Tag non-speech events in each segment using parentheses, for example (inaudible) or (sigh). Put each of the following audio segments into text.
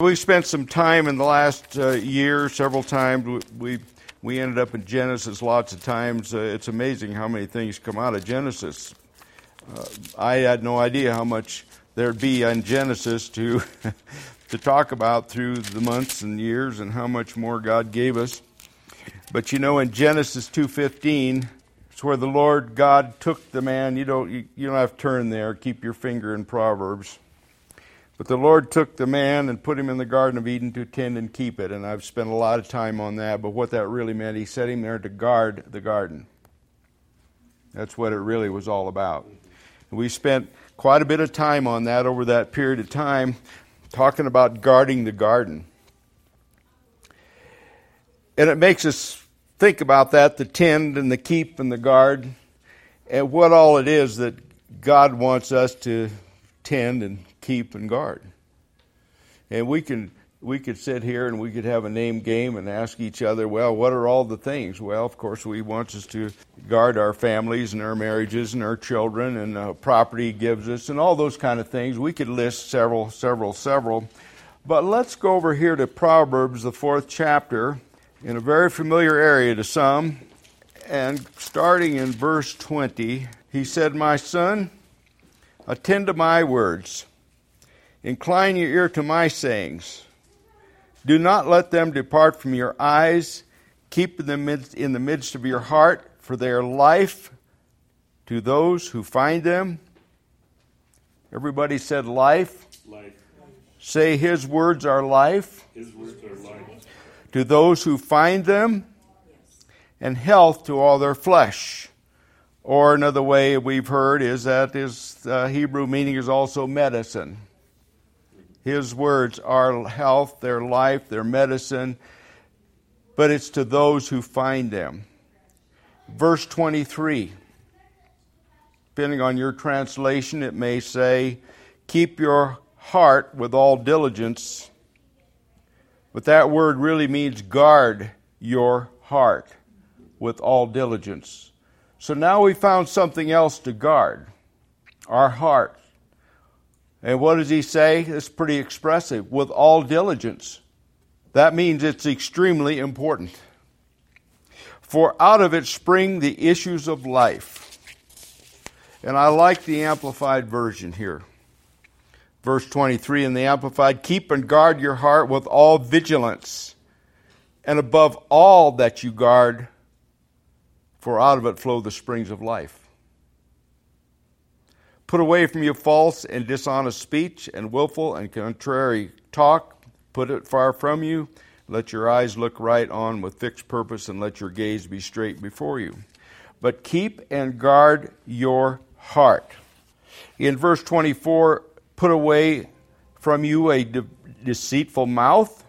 We spent some time in the last uh, year, several times. We we ended up in Genesis lots of times. Uh, it's amazing how many things come out of Genesis. Uh, I had no idea how much there'd be in Genesis to (laughs) to talk about through the months and years, and how much more God gave us. But you know, in Genesis two fifteen, it's where the Lord God took the man. You don't you, you don't have to turn there. Keep your finger in Proverbs. But the Lord took the man and put him in the Garden of Eden to tend and keep it. And I've spent a lot of time on that. But what that really meant, he set him there to guard the garden. That's what it really was all about. We spent quite a bit of time on that over that period of time, talking about guarding the garden. And it makes us think about that the tend and the keep and the guard, and what all it is that God wants us to tend and keep and guard. And we can we could sit here and we could have a name game and ask each other, well, what are all the things? Well, of course, we want us to guard our families and our marriages and our children and uh, property gives us and all those kind of things. We could list several, several, several. But let's go over here to Proverbs, the fourth chapter, in a very familiar area to some. And starting in verse 20, he said, My son, attend to my words Incline your ear to my sayings. Do not let them depart from your eyes. Keep them in the midst of your heart, for they are life to those who find them. Everybody said life. Life. Say his words are life. His words are life. To those who find them, and health to all their flesh. Or another way we've heard is that his uh, Hebrew meaning is also medicine. His words are health, their life, their medicine, but it's to those who find them. Verse 23, depending on your translation, it may say, Keep your heart with all diligence. But that word really means guard your heart with all diligence. So now we found something else to guard our heart. And what does he say? It's pretty expressive with all diligence. That means it's extremely important. For out of it spring the issues of life. And I like the Amplified version here. Verse 23 in the Amplified Keep and guard your heart with all vigilance, and above all that you guard, for out of it flow the springs of life. Put away from you false and dishonest speech and willful and contrary talk. Put it far from you. Let your eyes look right on with fixed purpose and let your gaze be straight before you. But keep and guard your heart. In verse 24, put away from you a de- deceitful mouth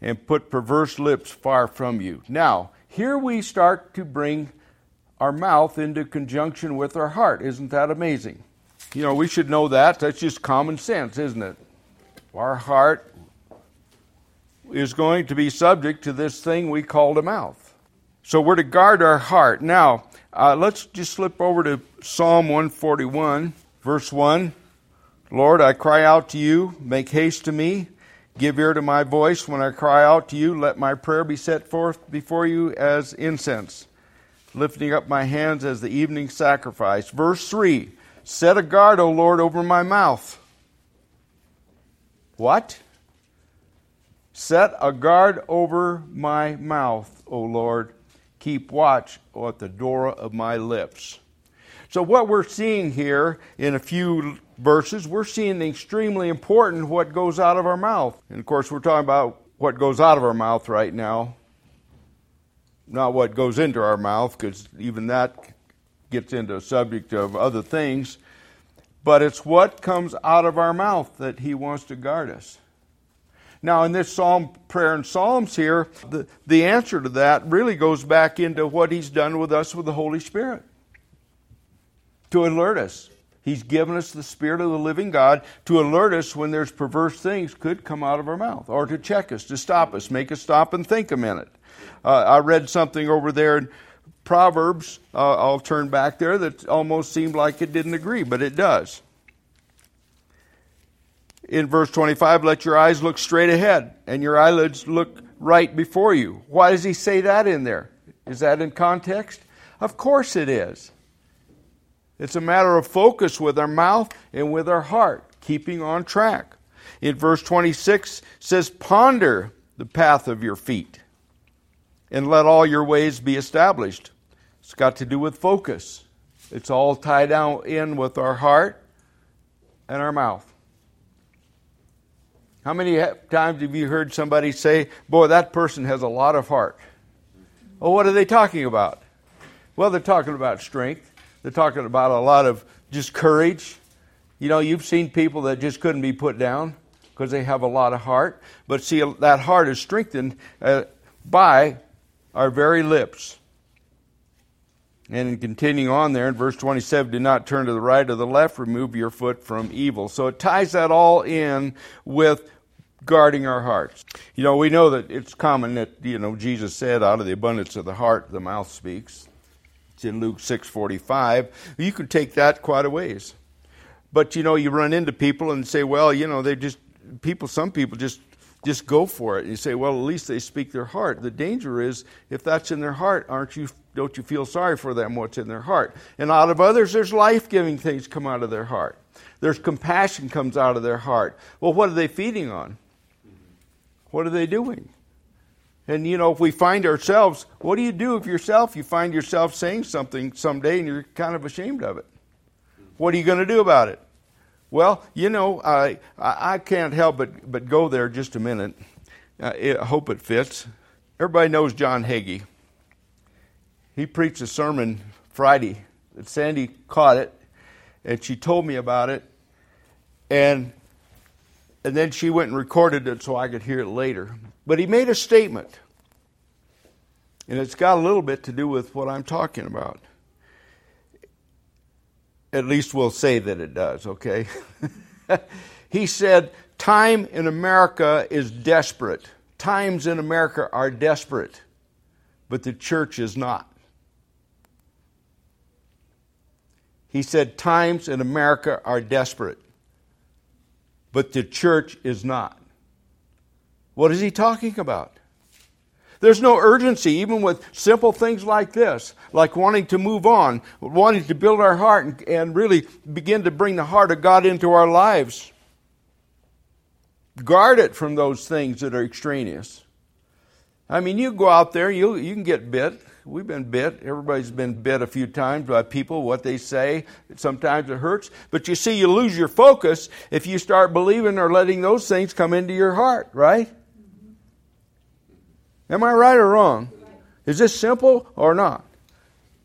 and put perverse lips far from you. Now, here we start to bring our mouth into conjunction with our heart. Isn't that amazing? You know, we should know that. That's just common sense, isn't it? Our heart is going to be subject to this thing we call the mouth. So we're to guard our heart. Now, uh, let's just slip over to Psalm 141, verse 1. Lord, I cry out to you, make haste to me. Give ear to my voice when I cry out to you. Let my prayer be set forth before you as incense lifting up my hands as the evening sacrifice. Verse 3 Set a guard, O Lord, over my mouth. What? Set a guard over my mouth, O Lord. Keep watch at the door of my lips. So, what we're seeing here in a few verses, we're seeing the extremely important what goes out of our mouth. And of course, we're talking about what goes out of our mouth right now not what goes into our mouth, because even that gets into a subject of other things, but it's what comes out of our mouth that He wants to guard us. Now, in this psalm, prayer and psalms here, the, the answer to that really goes back into what He's done with us with the Holy Spirit to alert us. He's given us the Spirit of the living God to alert us when there's perverse things could come out of our mouth, or to check us, to stop us, make us stop and think a minute. Uh, I read something over there in Proverbs, uh, I'll turn back there, that almost seemed like it didn't agree, but it does. in verse 25, let your eyes look straight ahead and your eyelids look right before you. Why does he say that in there? Is that in context? Of course it is. It's a matter of focus with our mouth and with our heart, keeping on track. In verse 26 says, Ponder the path of your feet and let all your ways be established. It's got to do with focus. It's all tied down in with our heart and our mouth. How many times have you heard somebody say, Boy, that person has a lot of heart? Well, what are they talking about? Well, they're talking about strength. They're talking about a lot of just courage. You know, you've seen people that just couldn't be put down because they have a lot of heart. But see, that heart is strengthened uh, by our very lips. And in continuing on there in verse 27, do not turn to the right or the left, remove your foot from evil. So it ties that all in with guarding our hearts. You know, we know that it's common that, you know, Jesus said, out of the abundance of the heart, the mouth speaks. It's in Luke 6:45. You can take that quite a ways. But you know, you run into people and say, well, you know, they just people some people just just go for it. And you say, well, at least they speak their heart. The danger is if that's in their heart, aren't you don't you feel sorry for them what's in their heart? And out of others there's life-giving things come out of their heart. There's compassion comes out of their heart. Well, what are they feeding on? What are they doing? And you know, if we find ourselves, what do you do if yourself you find yourself saying something someday and you're kind of ashamed of it? What are you going to do about it? Well, you know, I I can't help but but go there just a minute. Uh, I hope it fits. Everybody knows John Hagee. He preached a sermon Friday that Sandy caught it, and she told me about it, and and then she went and recorded it so I could hear it later. But he made a statement, and it's got a little bit to do with what I'm talking about. At least we'll say that it does, okay? (laughs) he said, Time in America is desperate. Times in America are desperate, but the church is not. He said, Times in America are desperate, but the church is not. What is he talking about? There's no urgency, even with simple things like this, like wanting to move on, wanting to build our heart and, and really begin to bring the heart of God into our lives. Guard it from those things that are extraneous. I mean, you go out there, you, you can get bit. We've been bit. Everybody's been bit a few times by people, what they say. Sometimes it hurts. But you see, you lose your focus if you start believing or letting those things come into your heart, right? Am I right or wrong? Is this simple or not?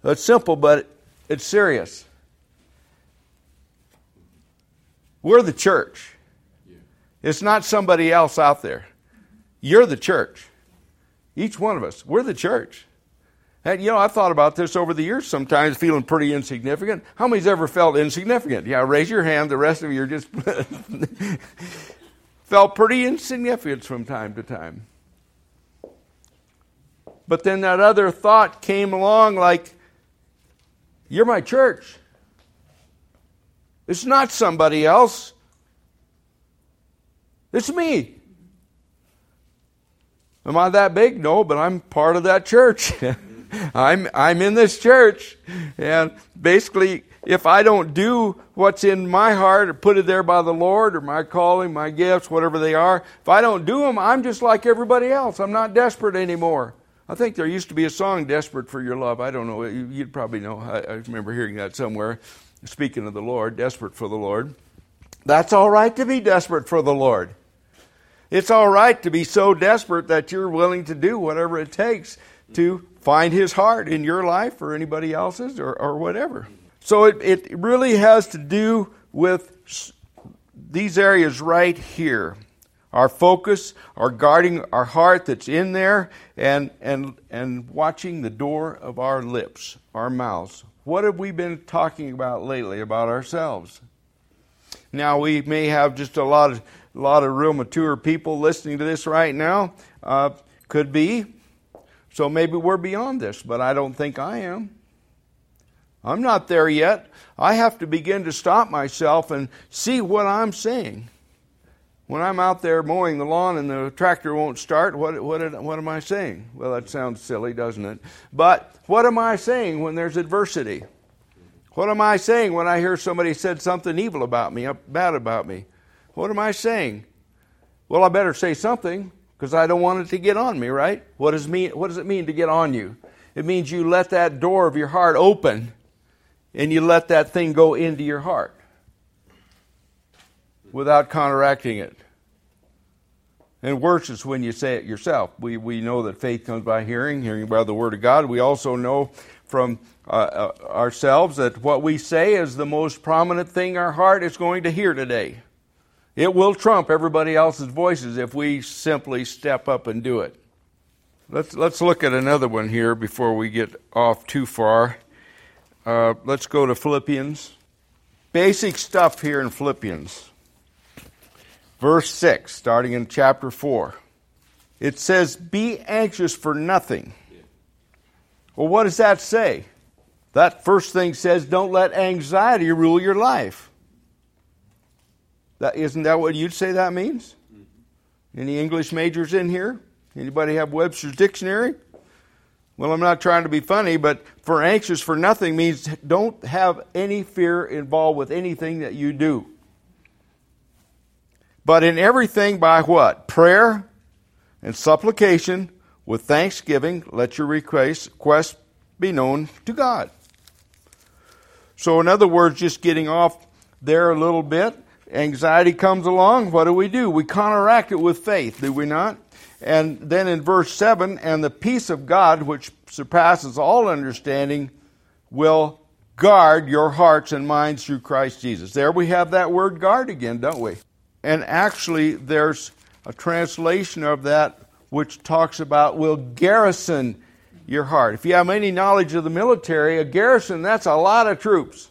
It's simple, but it's serious. We're the church. It's not somebody else out there. You're the church. Each one of us. We're the church. And you know, I've thought about this over the years sometimes, feeling pretty insignificant. How many's ever felt insignificant? Yeah, raise your hand. The rest of you are just (laughs) felt pretty insignificant from time to time. But then that other thought came along like, you're my church. It's not somebody else. It's me. Am I that big? No, but I'm part of that church. (laughs) I'm I'm in this church, and basically, if I don't do what's in my heart or put it there by the Lord or my calling, my gifts, whatever they are, if I don't do them, I'm just like everybody else. I'm not desperate anymore. I think there used to be a song, Desperate for Your Love. I don't know. You'd probably know. I, remember hearing that somewhere. Speaking of the Lord, desperate for the Lord. That's all right to be desperate for the Lord. It's all right to be so desperate that you're willing to do whatever it takes to find His heart in your life or anybody else's or, or whatever. So it, it really has to do with these areas right here our focus, our guarding our heart that's in there, and, and, and watching the door of our lips, our mouths. What have we been talking about lately about ourselves? Now, we may have just a lot of, a lot of real mature people listening to this right now. Uh, could be. So maybe we're beyond this, but I don't think I am. I'm not there yet. I have to begin to stop myself and see what I'm saying When I'm out there mowing the lawn and the tractor won't start, what, what, what am I saying? Well, that sounds silly, doesn't it? But what am I saying when there's adversity? What am I saying when I hear somebody said something evil about me, bad about me? What am I saying? Well, I better say something because I don't want it to get on me, right? What does, mean, what does it mean to get on you? It means you let that door of your heart open and you let that thing go into your heart without counteracting it. And worse is when you say it yourself. We, we know that faith comes by hearing, hearing by the Word of God. We also know from uh, uh, ourselves that what we say is the most prominent thing our heart is going to hear today. It will trump everybody else's voices if we simply step up and do it. Let's, let's look at another one here before we get off too far. Uh, let's go to Philippians. Basic stuff here in Philippians. Verse 6, starting in chapter 4. It says, Be anxious for nothing. Well, what does that say? That first thing says, Don't let anxiety rule your life. That, isn't that what you'd say that means? Mm-hmm. Any English majors in here? Anybody have Webster's dictionary? Well, I'm not trying to be funny, but for anxious for nothing means don't have any fear involved with anything that you do. But in everything by what? Prayer and supplication with thanksgiving, let your request be known to God. So, in other words, just getting off there a little bit, anxiety comes along, what do we do? We counteract it with faith, do we not? And then in verse 7, and the peace of God, which surpasses all understanding, will guard your hearts and minds through Christ Jesus. There we have that word guard again, don't we? And actually, there's a translation of that which talks about will garrison your heart. If you have any knowledge of the military, a garrison, that's a lot of troops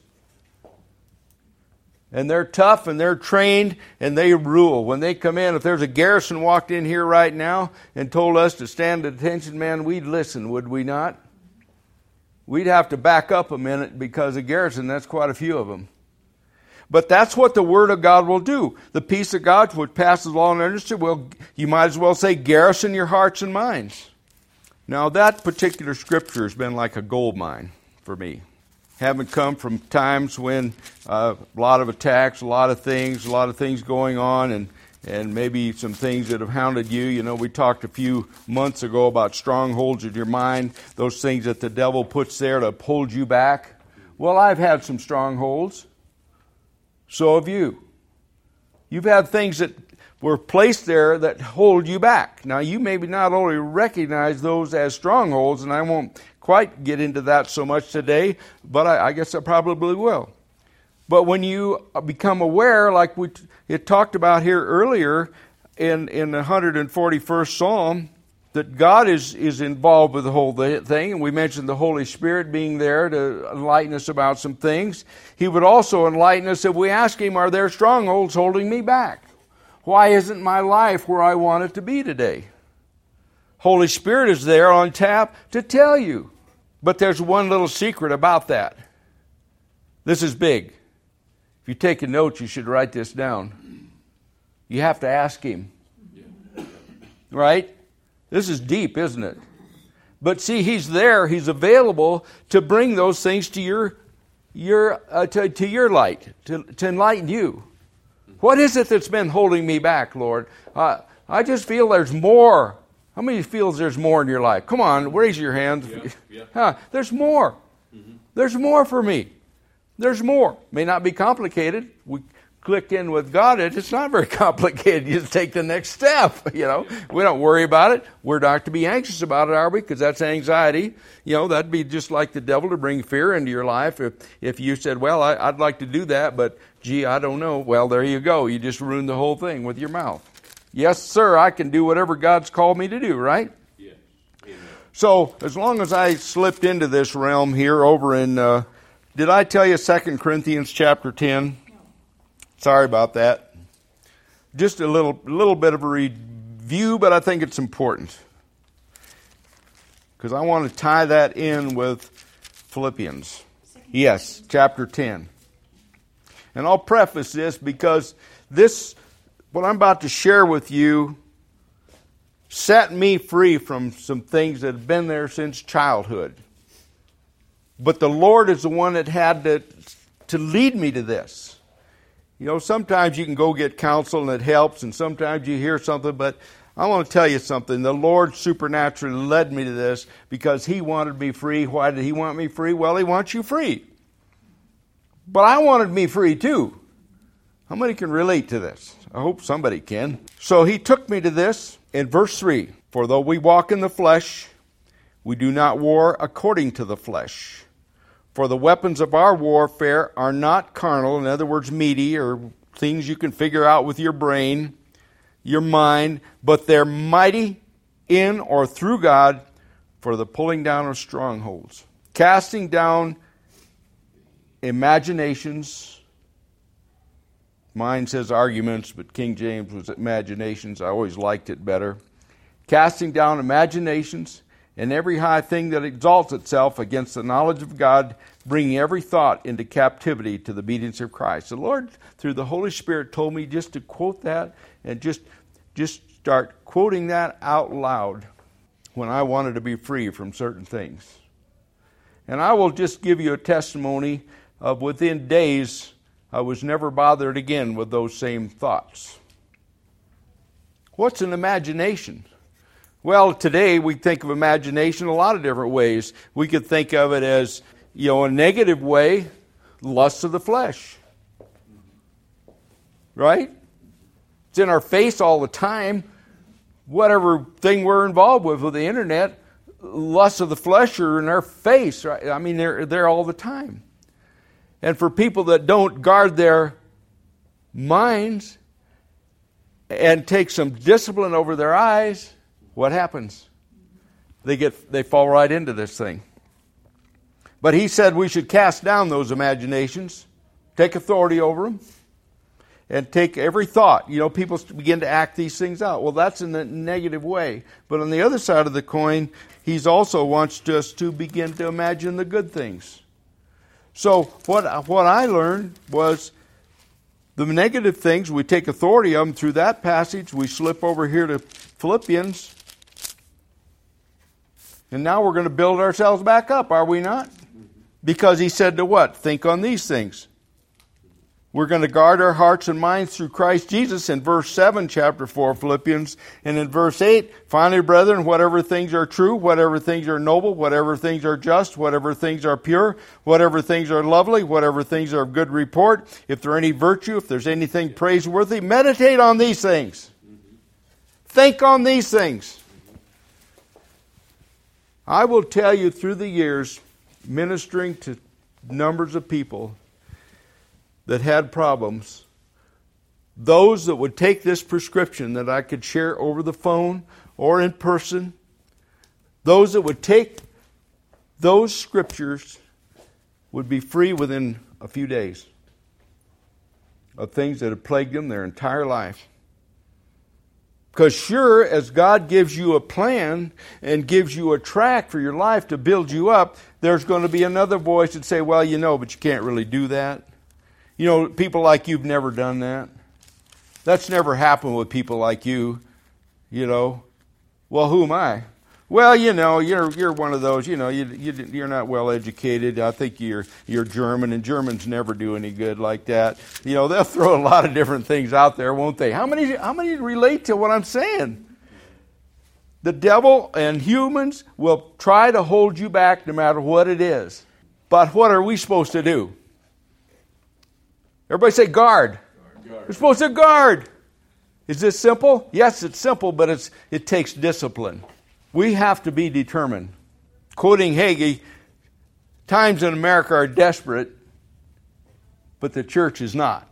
and they're tough and they're trained and they rule. When they come in, if there's a garrison walked in here right now and told us to stand at attention, man, we'd listen, would we not? We'd have to back up a minute because a garrison, that's quite a few of them. But that's what the Word of God will do. The peace of God, which passes all understanding, will, you might as well say, garrison your hearts and minds. Now, that particular scripture has been like a gold mine for me having come from times when uh, a lot of attacks, a lot of things, a lot of things going on, and and maybe some things that have hounded you. You know, we talked a few months ago about strongholds in your mind, those things that the devil puts there to hold you back. Well, I've had some strongholds. So have you. You've had things that were placed there that hold you back. Now, you maybe not only recognize those as strongholds, and I won't quite get into that so much today, but I, I guess I probably will. But when you become aware, like we it talked about here earlier in, in the 141st Psalm, that God is, is involved with the whole thing, and we mentioned the Holy Spirit being there to enlighten us about some things. He would also enlighten us if we ask Him, Are there strongholds holding me back? Why isn't my life where I want it to be today? Holy Spirit is there on tap to tell you. But there's one little secret about that. This is big. If you take a note, you should write this down. You have to ask him. Right? This is deep, isn't it? But see, he's there, he's available to bring those things to your your uh, to, to your light, to, to enlighten you. What is it that's been holding me back, Lord? Uh, I just feel there's more. How many feels there's more in your life? Come on, raise your hand. Yeah, yeah. (laughs) Huh, there's more. Mm-hmm. There's more for me. There's more. May not be complicated. We click in with God. It's not very (laughs) complicated. You just take the next step. (laughs) You know, we don't worry about it. We're not to be anxious about it, are we? Because that's anxiety. You know, that'd be just like the devil to bring fear into your life. If if you said, "Well, I, would like to do that, but gee, I don't know." Well, there you go. You just ruined the whole thing with your mouth. Yes, sir, I can do whatever God's called me to do, right? Yes. So, as long as I slipped into this realm here over in, uh, did I tell you Second Corinthians chapter 10? Sorry about that. Just a little, little bit of a review, but I think it's important. Because I want to tie that in with Philippians. Yes, chapter 10. And I'll preface this because this what I'm about to share with you set me free from some things that have been there since childhood. But the Lord is the one that had to, to lead me to this. You know, sometimes you can go get counsel and it helps, and sometimes you hear something, but I want to tell you something. The Lord supernaturally led me to this because He wanted me free. Why did He want me free? Well, He wants you free. But I wanted me free too. How many can relate to this? I hope somebody can. So He took me to this in verse 3 For though we walk in the flesh, we do not war according to the flesh. For the weapons of our warfare are not carnal, in other words, meaty, or things you can figure out with your brain, your mind, but they're mighty in or through God for the pulling down of strongholds, casting down imaginations. Mine says arguments, but King James was imaginations. I always liked it better. Casting down imaginations and every high thing that exalts itself against the knowledge of God, bringing every thought into captivity to the obedience of Christ. The Lord, through the Holy Spirit, told me just to quote that and just, just start quoting that out loud when I wanted to be free from certain things. And I will just give you a testimony of within days, I was never bothered again with those same thoughts. What's an imagination? Well, today we think of imagination a lot of different ways. We could think of it as, you know, a negative way, lust of the flesh. Right? It's in our face all the time. Whatever thing we're involved with with the internet, lust of the flesh are in our face. Right? I mean, they're there all the time. And for people that don't guard their minds and take some discipline over their eyes, what happens? They get they fall right into this thing. But he said we should cast down those imaginations, take authority over them, and take every thought. You know, people begin to act these things out. Well, that's in a negative way. But on the other side of the coin, he's also wants us to begin to imagine the good things. So what what I learned was the negative things, we take authority of them through that passage. We slip over here to Philippians and now we're going to build ourselves back up, are we not? Because he said to what? Think on these things. We're going to guard our hearts and minds through Christ Jesus in verse 7, chapter 4, Philippians. And in verse 8, finally, brethren, whatever things are true, whatever things are noble, whatever things are just, whatever things are pure, whatever things are lovely, whatever things are of good report, if there any virtue, if there's anything praiseworthy, meditate on these things. Think on these things. I will tell you through the years, ministering to numbers of people that had problems, those that would take this prescription that I could share over the phone or in person, those that would take those scriptures would be free within a few days of things that had plagued them their entire life. Because sure, as God gives you a plan and gives you a track for your life to build you up, there's going to be another voice that say, "Well, you know, but you can't really do that." You know, people like you've never done that. That's never happened with people like you. You know, well, who am I? Well, you know, you're you're one of those. You know, you, you are not well educated. I think you're you're German, and Germans never do any good like that. You know, they'll throw a lot of different things out there, won't they? How many how many relate to what I'm saying? The devil and humans will try to hold you back no matter what it is. But what are we supposed to do? Everybody say guard. guard. We're supposed to guard. Is this simple? Yes, it's simple, but it's it takes discipline. We have to be determined. Quoting Hagee, times in America are desperate, but the church is not.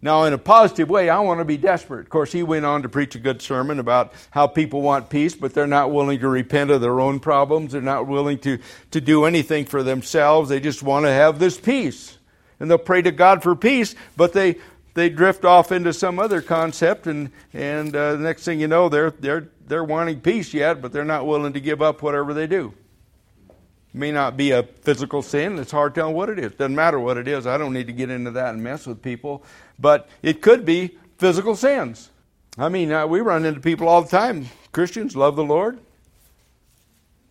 Now, in a positive way, I want to be desperate. Of course, he went on to preach a good sermon about how people want peace, but they're not willing to repent of their own problems. They're not willing to, to do anything for themselves. They just want to have this peace. And they'll pray to God for peace, but they, they drift off into some other concept, and, and uh, the next thing you know, they're, they're they're wanting peace yet, but they're not willing to give up whatever they do. It may not be a physical sin. It's hard telling what it is. Doesn't matter what it is. I don't need to get into that and mess with people. But it could be physical sins. I mean, uh, we run into people all the time. Christians love the Lord.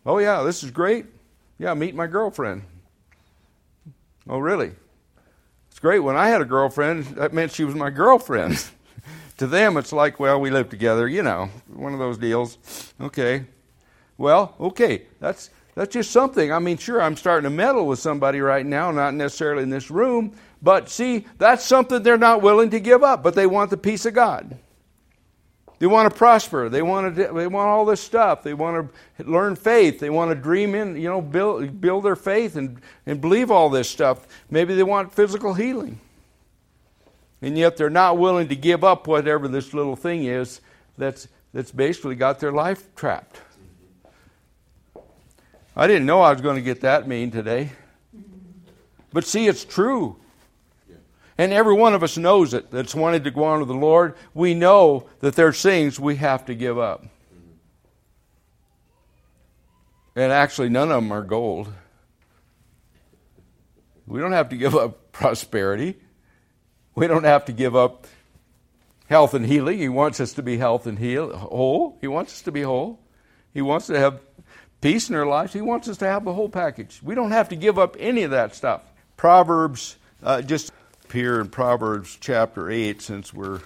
Oh, yeah, this is great. Yeah, meet my girlfriend. Oh, really? It's great. When I had a girlfriend, that meant she was my girlfriend. (laughs) to them, it's like, well, we live together, you know, one of those deals. Okay. Well, okay, that's that's just something. I mean, sure, I'm starting to meddle with somebody right now, not necessarily in this room, but see, that's something they're not willing to give up, but they want the peace of God. They want to prosper. They want to. They want all this stuff. They want to learn faith. They want to dream in. You know, build build their faith and and believe all this stuff. Maybe they want physical healing, and yet they're not willing to give up whatever this little thing is that's that's basically got their life trapped. I didn't know I was going to get that mean today. But see, it's true. And every one of us knows it that's wanted to go on to the Lord. We know that there's things we have to give up. And actually, none of them are gold. We don't have to give up prosperity. We don't have to give up health and healing. He wants us to be health and heal, whole. He wants us to be whole. He wants to have peace in our lives. He wants us to have the whole package. We don't have to give up any of that stuff. Proverbs, uh, just here in Proverbs chapter 8, since we're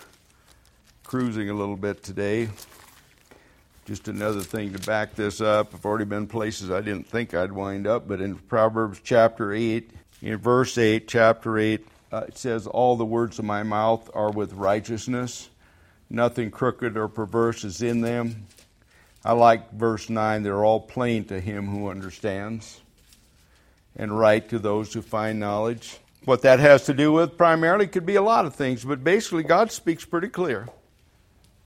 cruising a little bit today. Just another thing to back this up. I've already been places I didn't think I'd wind up, but in Proverbs chapter 8, in verse 8, chapter 8, uh, it says, All the words of my mouth are with righteousness, nothing crooked or perverse is in them. I like verse 9, they're all plain to him who understands, and right to those who find knowledge. What that has to do with primarily could be a lot of things, but basically, God speaks pretty clear.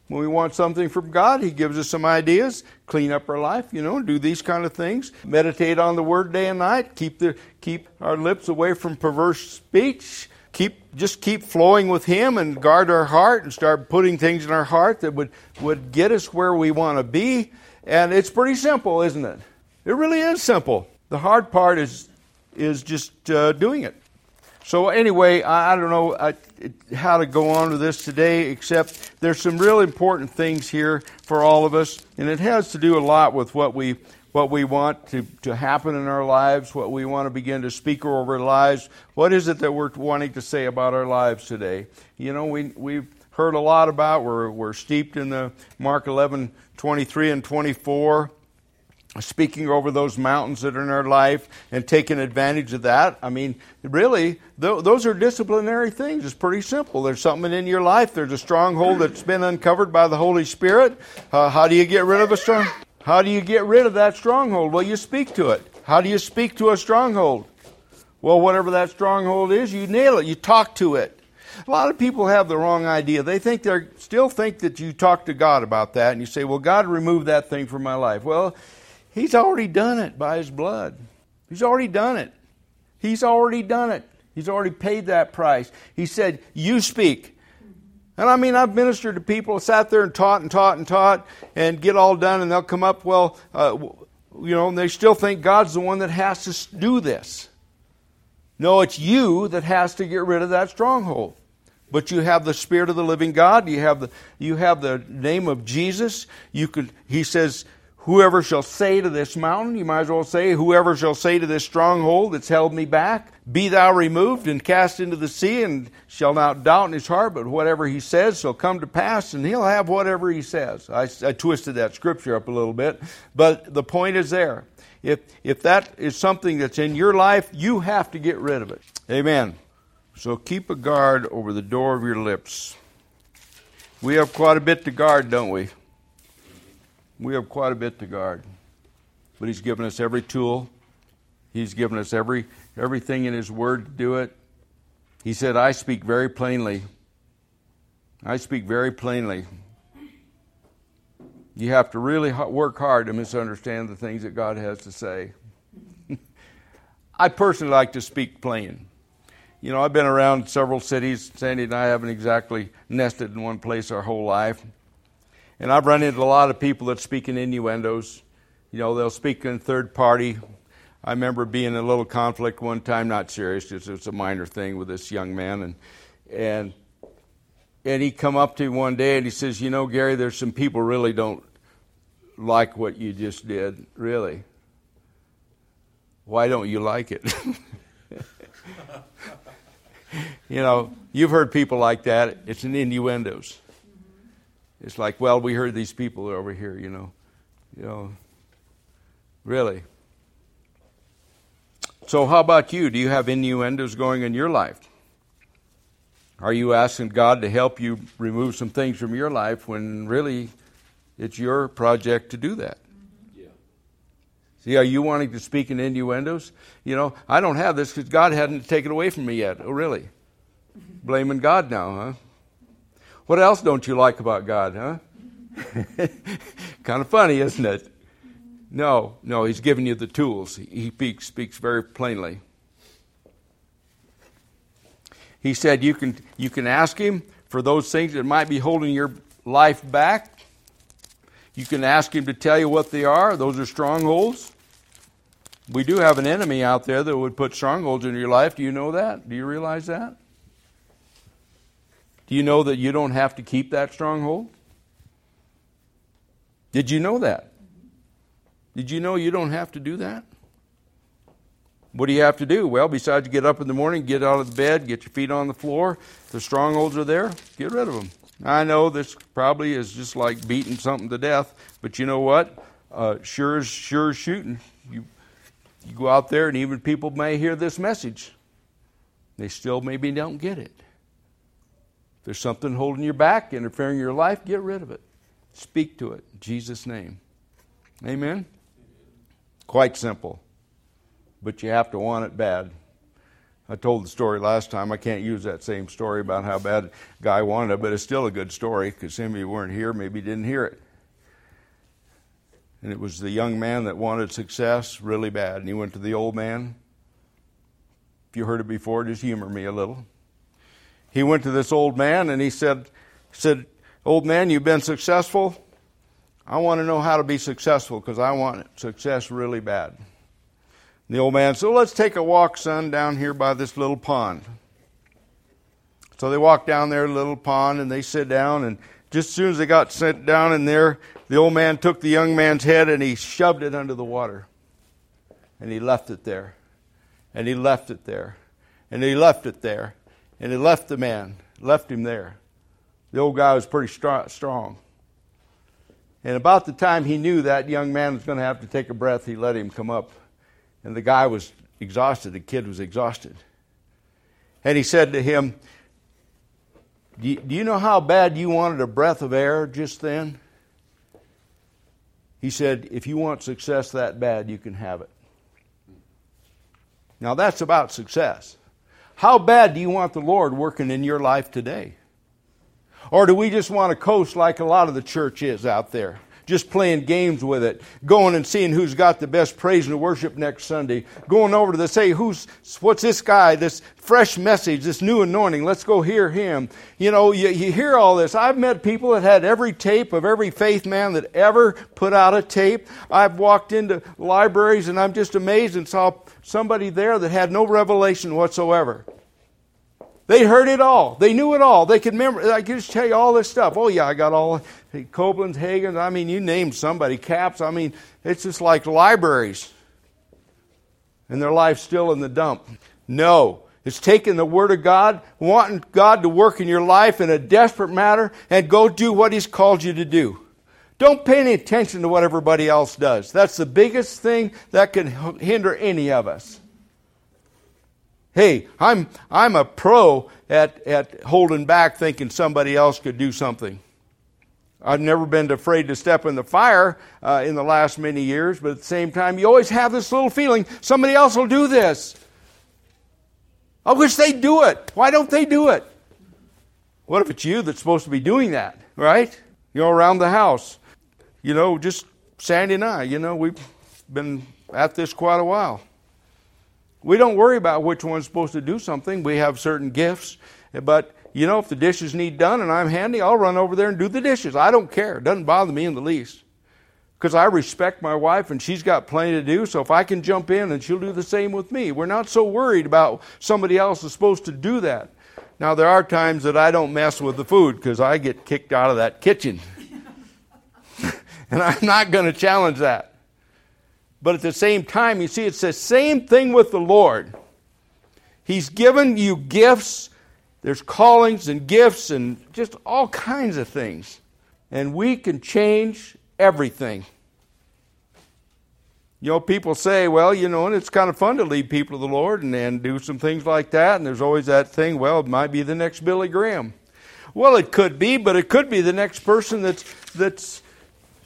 When we want something from God, He gives us some ideas, clean up our life, you know, do these kind of things. Meditate on the Word day and night. Keep the keep our lips away from perverse speech. Keep just keep flowing with Him and guard our heart and start putting things in our heart that would would get us where we want to be. And it's pretty simple, isn't it? It really is simple. The hard part is is just uh, doing it. So anyway, I, I don't know I, how to go on with this today, except there's some real important things here for all of us, and it has to do a lot with what we what we want to, to happen in our lives, what we want to begin to speak over our lives. What is it that we're wanting to say about our lives today? You know, we we've heard a lot about. We're we're steeped in the Mark 11, 23 and 24 speaking over those mountains that are in our life and taking advantage of that. I mean, really, th- those are disciplinary things. It's pretty simple. There's something in your life, there's a stronghold that's been uncovered by the Holy Spirit. Uh, how do you get rid of a strong? How do you get rid of that stronghold? Well, you speak to it. How do you speak to a stronghold? Well, whatever that stronghold is, you nail it. You talk to it. A lot of people have the wrong idea. They think they still think that you talk to God about that, and you say, "Well, God, remove that thing from my life." Well, He's already done it by His blood. He's already done it. He's already done it. He's already paid that price. He said, You speak. And I mean, I've ministered to people, sat there and taught and taught and taught, and get all done, and they'll come up, well, uh, you know, they still think God's the one that has to do this. No, it's you that has to get rid of that stronghold. But you have the Spirit of the living God. You have the you have the name of Jesus. You could. He says, Whoever shall say to this mountain, you might as well say, whoever shall say to this stronghold that's held me back, be thou removed and cast into the sea, and shall not doubt in his heart, but whatever he says shall come to pass, and he'll have whatever he says. I, I twisted that scripture up a little bit, but the point is there. If, if that is something that's in your life, you have to get rid of it. Amen. So keep a guard over the door of your lips. We have quite a bit to guard, don't we? We have quite a bit to guard. But He's given us every tool, He's given us every, everything in His Word to do it. He said, I speak very plainly. I speak very plainly. You have to really work hard to misunderstand the things that God has to say. (laughs) I personally like to speak plain. You know, I've been around several cities. Sandy and I haven't exactly nested in one place our whole life. And I've run into a lot of people that speak in innuendos. You know, they'll speak in third party. I remember being in a little conflict one time, not serious, just it was a minor thing with this young man, and and and he come up to me one day and he says, "You know, Gary, there's some people really don't like what you just did. Really, why don't you like it?" (laughs) you know, you've heard people like that. It's an innuendos. It's like, well, we heard these people over here. You know, you know, really. So, how about you? Do you have innuendos going in your life? Are you asking God to help you remove some things from your life when really it's your project to do that? Yeah. See, are you wanting to speak in innuendos? You know, I don't have this because God hadn't taken it away from me yet. Oh, really? Mm-hmm. Blaming God now, huh? What else don't you like about God, huh? (laughs) kind of funny, isn't it? No, no, He's giving you the tools. He speaks, speaks very plainly. He said you can, you can ask Him for those things that might be holding your life back. You can ask Him to tell you what they are. Those are strongholds. We do have an enemy out there that would put strongholds in your life. Do you know that? Do you realize that? Do you know that you don't have to keep that stronghold? Did you know that? Did you know you don't have to do that? What do you have to do? Well, besides get up in the morning, get out of the bed, get your feet on the floor, the strongholds are there, get rid of them. I know this probably is just like beating something to death, but you know what? Uh, sure as sure as shooting. You you go out there, and even people may hear this message. They still maybe don't get it. There's something holding you back, interfering in your life, get rid of it. Speak to it Jesus' name. Amen. Quite simple but you have to want it bad. I told the story last time. I can't use that same story about how bad a guy wanted it, but it's still a good story because some of you weren't here, maybe didn't hear it. And it was the young man that wanted success really bad, and he went to the old man. If you heard it before, just humor me a little. He went to this old man and he said, said, Old man, you've been successful. I want to know how to be successful because I want success really bad. The old man said, Let's take a walk, son, down here by this little pond. So they walked down there, little pond, and they sit down. And just as soon as they got sent down in there, the old man took the young man's head and he shoved it under the water. And he left it there. And he left it there. And he left it there. And he left the man, left him there. The old guy was pretty strong. And about the time he knew that young man was going to have to take a breath, he let him come up and the guy was exhausted. The kid was exhausted. And he said to him, do you, know how bad you wanted a breath of air just then? He said, If you want success that bad, you can have it. Now that's about success. How bad do you want the Lord working in your life today? Or do we just want to coast like a lot of the church is out there? Just playing games with it, going and seeing who's got the best praise and worship next Sunday, going over to the say, who's what's this guy, this fresh message, this new anointing, let's go hear him. You know, you, you hear all this. I've met people that had every tape of every faith man that ever put out a tape. I've walked into libraries and I'm just amazed and saw somebody there that had no revelation whatsoever. They heard it all. They knew it all. They could remember. I could just tell you all this stuff. Oh yeah, I got all Copeland's, Hagin's. I mean, you name somebody. Capps. I mean, it's just like libraries. And their life's still in the dump. No. It's taking the Word of God, wanting God to work in your life in a desperate manner, and go do what He's called you to do. Don't pay any attention to what everybody else does. That's the biggest thing that can hinder any of us. Hey, I'm, I'm a pro at, at holding back thinking somebody else could do something. I've never been afraid to step in the fire uh, in the last many years, but at the same time, you always have this little feeling somebody else will do this. I wish they'd do it. Why don't they do it? What if it's you that's supposed to be doing that, right? You know, around the house. You know, just Sandy and I, you know, we've been at this quite a while. We don't worry about which one's supposed to do something. We have certain gifts, but you know, if the dishes need done and I'm handy, I'll run over there and do the dishes. I don't care. It doesn't bother me in the least. because I respect my wife and she's got plenty to do. So if I can jump in and she'll do the same with me, we're not so worried about somebody else is supposed to do that. Now, there are times that I don't mess with the food because I get kicked out of that kitchen. (laughs) and I'm not going to challenge that. But at the same time, you see, it's the same thing with the Lord. He's given you gifts, there's callings and gifts and just all kinds of things. And we can change everything. You know, people say, well, you know, and it's kind of fun to lead people to the Lord and, and do some things like that. And there's always that thing, well, it might be the next Billy Graham. Well, it could be, but it could be the next person that's, that's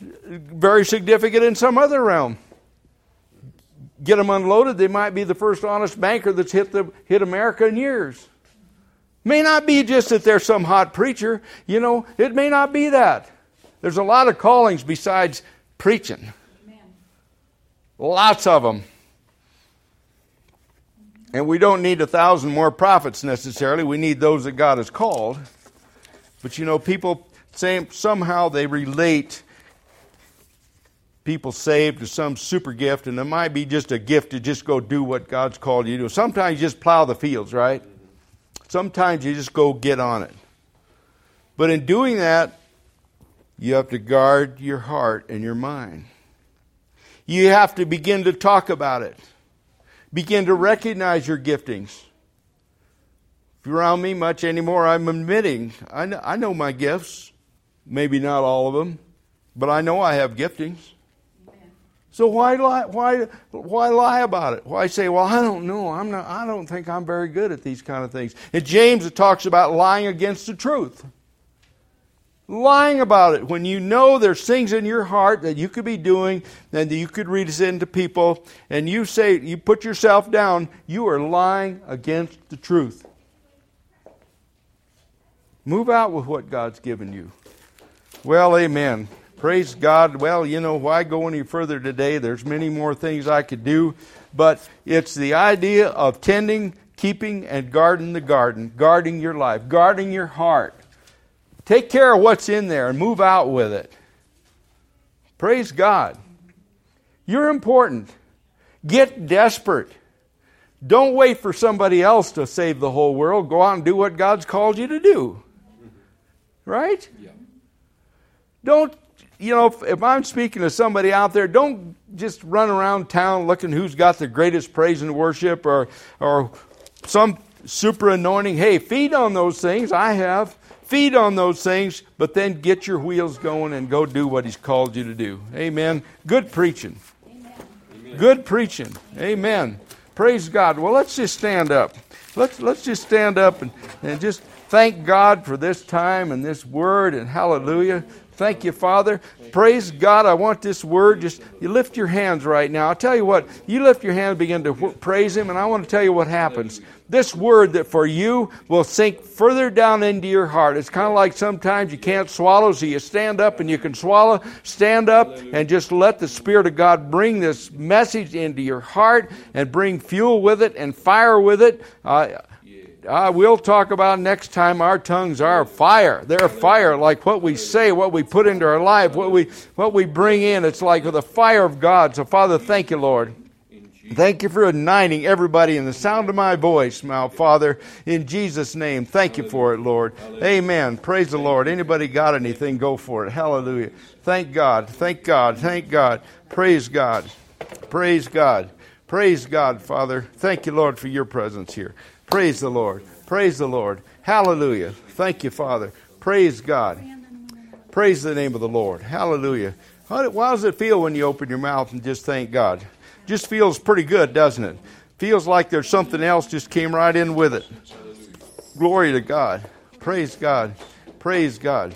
very significant in some other realm. Get them unloaded, they might be the first honest banker that's hit, the, hit America in years. May not be just that they're some hot preacher. You know, it may not be that. There's a lot of callings besides preaching. Lots of them. And we don't need a thousand more prophets necessarily. We need those that God has called. But you know, people say somehow they relate people saved to some super gift, and it might be just a gift to just go do what God's called you to do. Sometimes you just plow the fields, right? Sometimes you just go get on it. But in doing that, you have to guard your heart and your mind. You have to begin to talk about it. Begin to recognize your giftings. If you're around me much anymore, I'm admitting I know, I know my gifts. Maybe not all of them, but I know I have giftings. So why lie, why, why lie about it? Why say, well, I don't know. I'm not, I don't think I'm very good at these kind of things. In James, it talks about lying against the truth lying about it when you know there's things in your heart that you could be doing and that you could resent to people and you say you put yourself down you are lying against the truth move out with what god's given you well amen praise god well you know why go any further today there's many more things i could do but it's the idea of tending keeping and guarding the garden guarding your life guarding your heart Take care of what's in there and move out with it. Praise God. You're important. Get desperate. Don't wait for somebody else to save the whole world. Go out and do what God's called you to do. Right? Yeah. Don't, you know, if, if, I'm speaking to somebody out there, don't just run around town looking who's got the greatest praise and worship or, or some super anointing. Hey, feed on those things. I have feed on those things, but then get your wheels going and go do what He's called you to do. Amen. Good preaching. Amen. Good preaching. Amen. Praise God. Well, let's just stand up. Let's, let's just stand up and, and just thank God for this time and this word and hallelujah. Thank you, Father. Praise God. I want this word. Just you lift your hands right now. I'll tell you what, you lift your hands, begin to praise Him, and I want to tell you what happens. This word that for you will sink further down into your heart. It's kind of like sometimes you can't swallow, so you stand up and you can swallow. Stand up and just let the Spirit of God bring this message into your heart and bring fuel with it and fire with it. Uh, uh, we'll talk about next time our tongues are fire. They're fire, like what we say, what we put into our life, what we, what we bring in. It's like the fire of God. So, Father, thank you, Lord. Thank you for uniting everybody in the sound of my voice, my Father, in Jesus' name. Thank you for it, Lord. Amen. Praise the Lord. Anybody got anything, go for it. Hallelujah. Thank God. Thank God. Thank God. Praise God. Praise God. Praise God, Father. Thank you, Lord, for your presence here. Praise the Lord. Praise the Lord. Hallelujah. Thank you, Father. Praise God. Praise the name of the Lord. Hallelujah. How, does it feel when you open your mouth and just thank God? Just feels pretty good, doesn't it? Feels like there's something else just came right in with it. Glory to God. Praise God. Praise God.